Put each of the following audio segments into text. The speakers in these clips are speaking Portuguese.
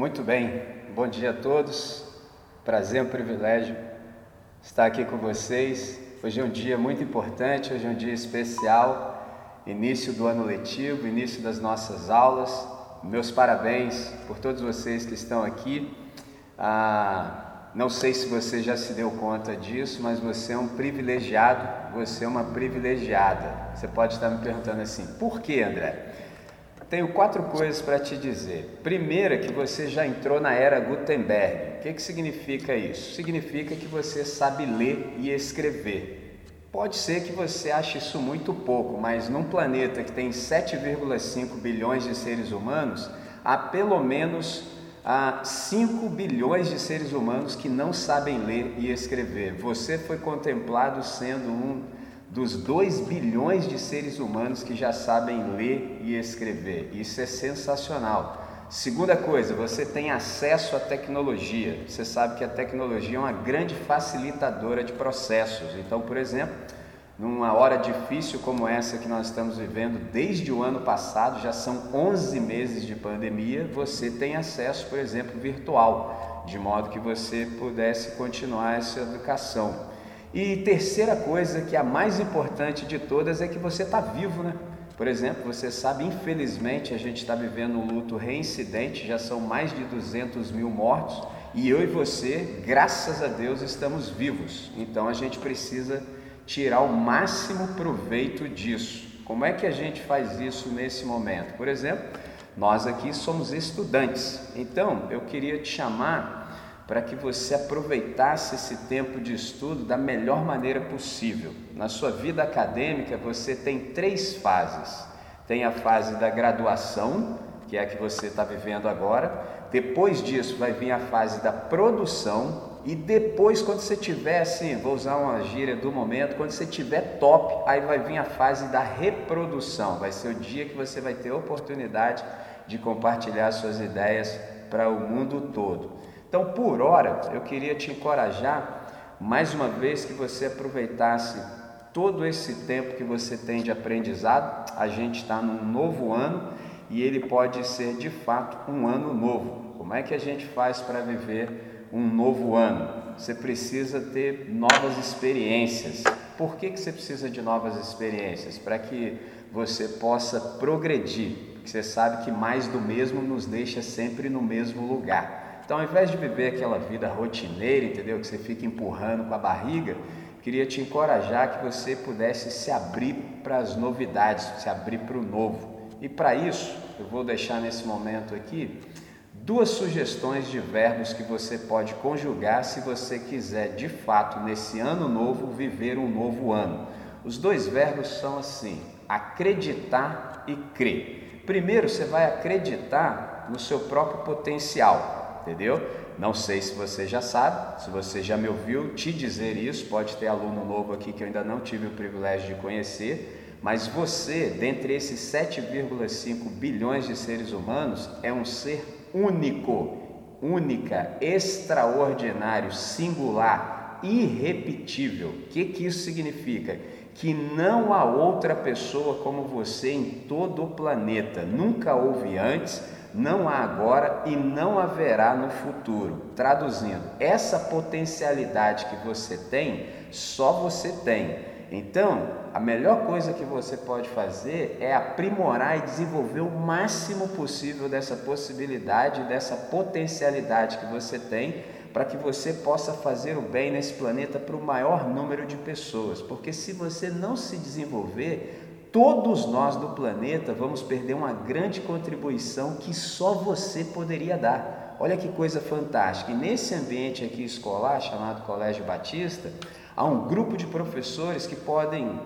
Muito bem, bom dia a todos. Prazer, um privilégio estar aqui com vocês. Hoje é um dia muito importante, hoje é um dia especial, início do ano letivo, início das nossas aulas. Meus parabéns por todos vocês que estão aqui. Ah, não sei se você já se deu conta disso, mas você é um privilegiado, você é uma privilegiada. Você pode estar me perguntando assim: por que, André? Tenho quatro coisas para te dizer. Primeira, que você já entrou na era Gutenberg. O que, que significa isso? Significa que você sabe ler e escrever. Pode ser que você ache isso muito pouco, mas num planeta que tem 7,5 bilhões de seres humanos, há pelo menos há 5 bilhões de seres humanos que não sabem ler e escrever. Você foi contemplado sendo um dos 2 bilhões de seres humanos que já sabem ler e escrever. Isso é sensacional. Segunda coisa, você tem acesso à tecnologia. Você sabe que a tecnologia é uma grande facilitadora de processos. Então, por exemplo, numa hora difícil como essa que nós estamos vivendo desde o ano passado, já são 11 meses de pandemia, você tem acesso, por exemplo, virtual, de modo que você pudesse continuar essa educação. E terceira coisa, que é a mais importante de todas, é que você está vivo, né? Por exemplo, você sabe, infelizmente, a gente está vivendo um luto reincidente, já são mais de 200 mil mortos, e eu e você, graças a Deus, estamos vivos. Então a gente precisa tirar o máximo proveito disso. Como é que a gente faz isso nesse momento? Por exemplo, nós aqui somos estudantes, então eu queria te chamar para que você aproveitasse esse tempo de estudo da melhor maneira possível. Na sua vida acadêmica, você tem três fases: tem a fase da graduação, que é a que você está vivendo agora, depois disso vai vir a fase da produção, e depois, quando você tiver assim, vou usar uma gíria do momento, quando você tiver top, aí vai vir a fase da reprodução. Vai ser o dia que você vai ter a oportunidade de compartilhar suas ideias para o mundo todo. Então, por hora, eu queria te encorajar mais uma vez que você aproveitasse todo esse tempo que você tem de aprendizado. A gente está num novo ano e ele pode ser de fato um ano novo. Como é que a gente faz para viver um novo ano? Você precisa ter novas experiências. Por que, que você precisa de novas experiências? Para que você possa progredir. Porque você sabe que mais do mesmo nos deixa sempre no mesmo lugar. Então, ao invés de viver aquela vida rotineira, entendeu? Que você fica empurrando com a barriga, queria te encorajar que você pudesse se abrir para as novidades, se abrir para o novo. E para isso, eu vou deixar nesse momento aqui duas sugestões de verbos que você pode conjugar se você quiser, de fato, nesse ano novo, viver um novo ano. Os dois verbos são assim: acreditar e crer. Primeiro, você vai acreditar no seu próprio potencial entendeu? Não sei se você já sabe, se você já me ouviu te dizer isso, pode ter aluno novo aqui que eu ainda não tive o privilégio de conhecer, mas você, dentre esses 7,5 bilhões de seres humanos, é um ser único, única, extraordinário, singular, irrepetível. O que, que isso significa? Que não há outra pessoa como você em todo o planeta, nunca houve antes não há agora e não haverá no futuro. Traduzindo, essa potencialidade que você tem, só você tem. Então, a melhor coisa que você pode fazer é aprimorar e desenvolver o máximo possível dessa possibilidade, dessa potencialidade que você tem, para que você possa fazer o bem nesse planeta para o maior número de pessoas. Porque se você não se desenvolver, todos nós do planeta vamos perder uma grande contribuição que só você poderia dar. Olha que coisa fantástica. E nesse ambiente aqui escolar, chamado Colégio Batista, há um grupo de professores que podem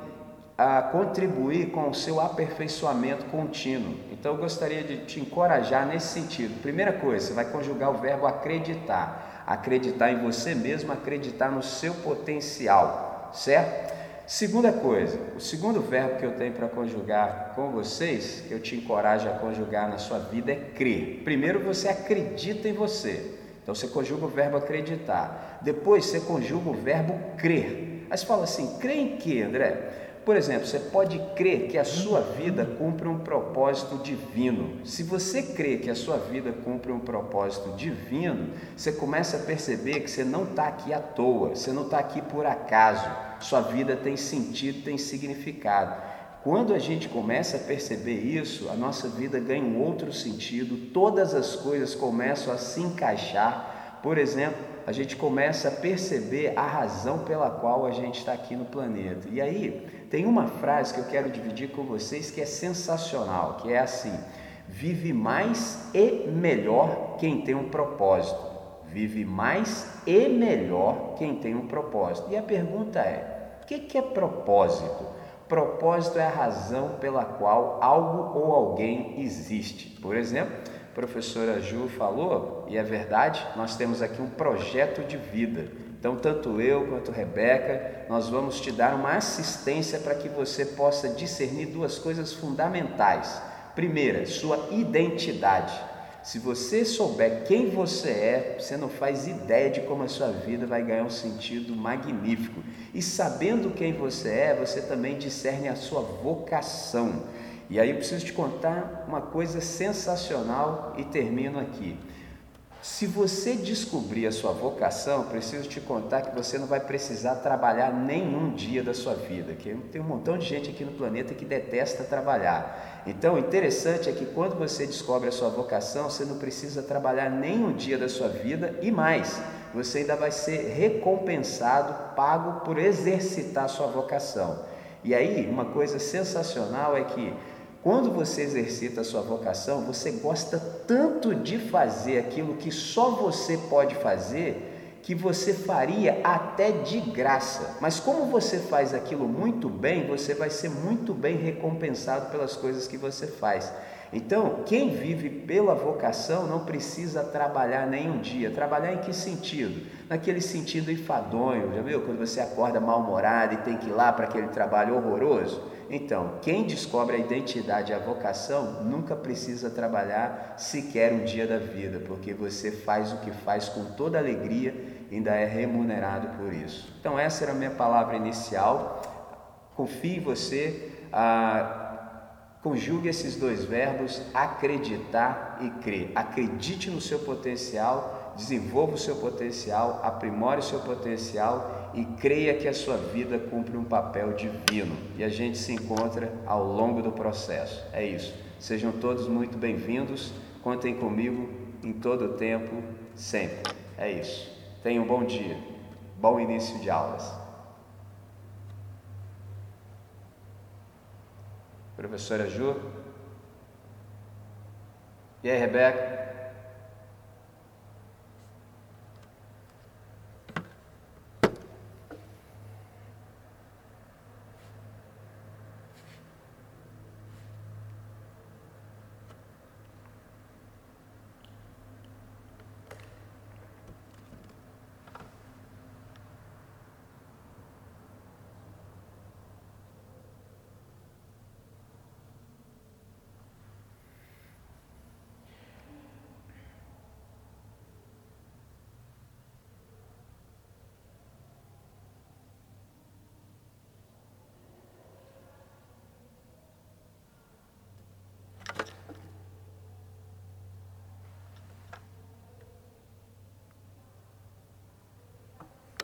a ah, contribuir com o seu aperfeiçoamento contínuo. Então eu gostaria de te encorajar nesse sentido. Primeira coisa, você vai conjugar o verbo acreditar. Acreditar em você mesmo, acreditar no seu potencial, certo? Segunda coisa, o segundo verbo que eu tenho para conjugar com vocês, que eu te encorajo a conjugar na sua vida é crer. Primeiro você acredita em você. Então você conjuga o verbo acreditar. Depois você conjuga o verbo crer. Aí você fala assim, crê em quê, André? Por exemplo, você pode crer que a sua vida cumpre um propósito divino. Se você crê que a sua vida cumpre um propósito divino, você começa a perceber que você não está aqui à toa, você não está aqui por acaso. Sua vida tem sentido, tem significado. Quando a gente começa a perceber isso, a nossa vida ganha um outro sentido, todas as coisas começam a se encaixar. Por exemplo, a gente começa a perceber a razão pela qual a gente está aqui no planeta. E aí, tem uma frase que eu quero dividir com vocês que é sensacional, que é assim: vive mais e melhor quem tem um propósito. Vive mais e melhor quem tem um propósito. E a pergunta é: o que, é propósito? Propósito é a razão pela qual algo ou alguém existe. Por exemplo, a professora Ju falou, e é verdade, nós temos aqui um projeto de vida. Então, tanto eu quanto Rebeca, nós vamos te dar uma assistência para que você possa discernir duas coisas fundamentais. Primeira, sua identidade. Se você souber quem você é, você não faz ideia de como a sua vida vai ganhar um sentido magnífico. E sabendo quem você é, você também discerne a sua vocação. E aí eu preciso te contar uma coisa sensacional e termino aqui. Se você descobrir a sua vocação, preciso te contar que você não vai precisar trabalhar nenhum dia da sua vida. Que tem um montão de gente aqui no planeta que detesta trabalhar. Então, o interessante é que quando você descobre a sua vocação, você não precisa trabalhar nenhum dia da sua vida e mais, você ainda vai ser recompensado, pago por exercitar a sua vocação. E aí, uma coisa sensacional é que quando você exercita a sua vocação, você gosta tanto de fazer aquilo que só você pode fazer, que você faria até de graça. Mas como você faz aquilo muito bem, você vai ser muito bem recompensado pelas coisas que você faz. Então, quem vive pela vocação não precisa trabalhar nenhum dia. Trabalhar em que sentido? Naquele sentido enfadonho, já viu? Quando você acorda mal-humorado e tem que ir lá para aquele trabalho horroroso. Então, quem descobre a identidade e a vocação nunca precisa trabalhar sequer um dia da vida, porque você faz o que faz com toda alegria e ainda é remunerado por isso. Então, essa era a minha palavra inicial. Confie em você, ah, conjugue esses dois verbos, acreditar e crer. Acredite no seu potencial, desenvolva o seu potencial, aprimore o seu potencial e creia que a sua vida cumpre um papel divino. E a gente se encontra ao longo do processo. É isso. Sejam todos muito bem-vindos. Contem comigo em todo o tempo, sempre. É isso. Tenham um bom dia. Bom início de aulas. Professora Ju. E aí, Rebeca?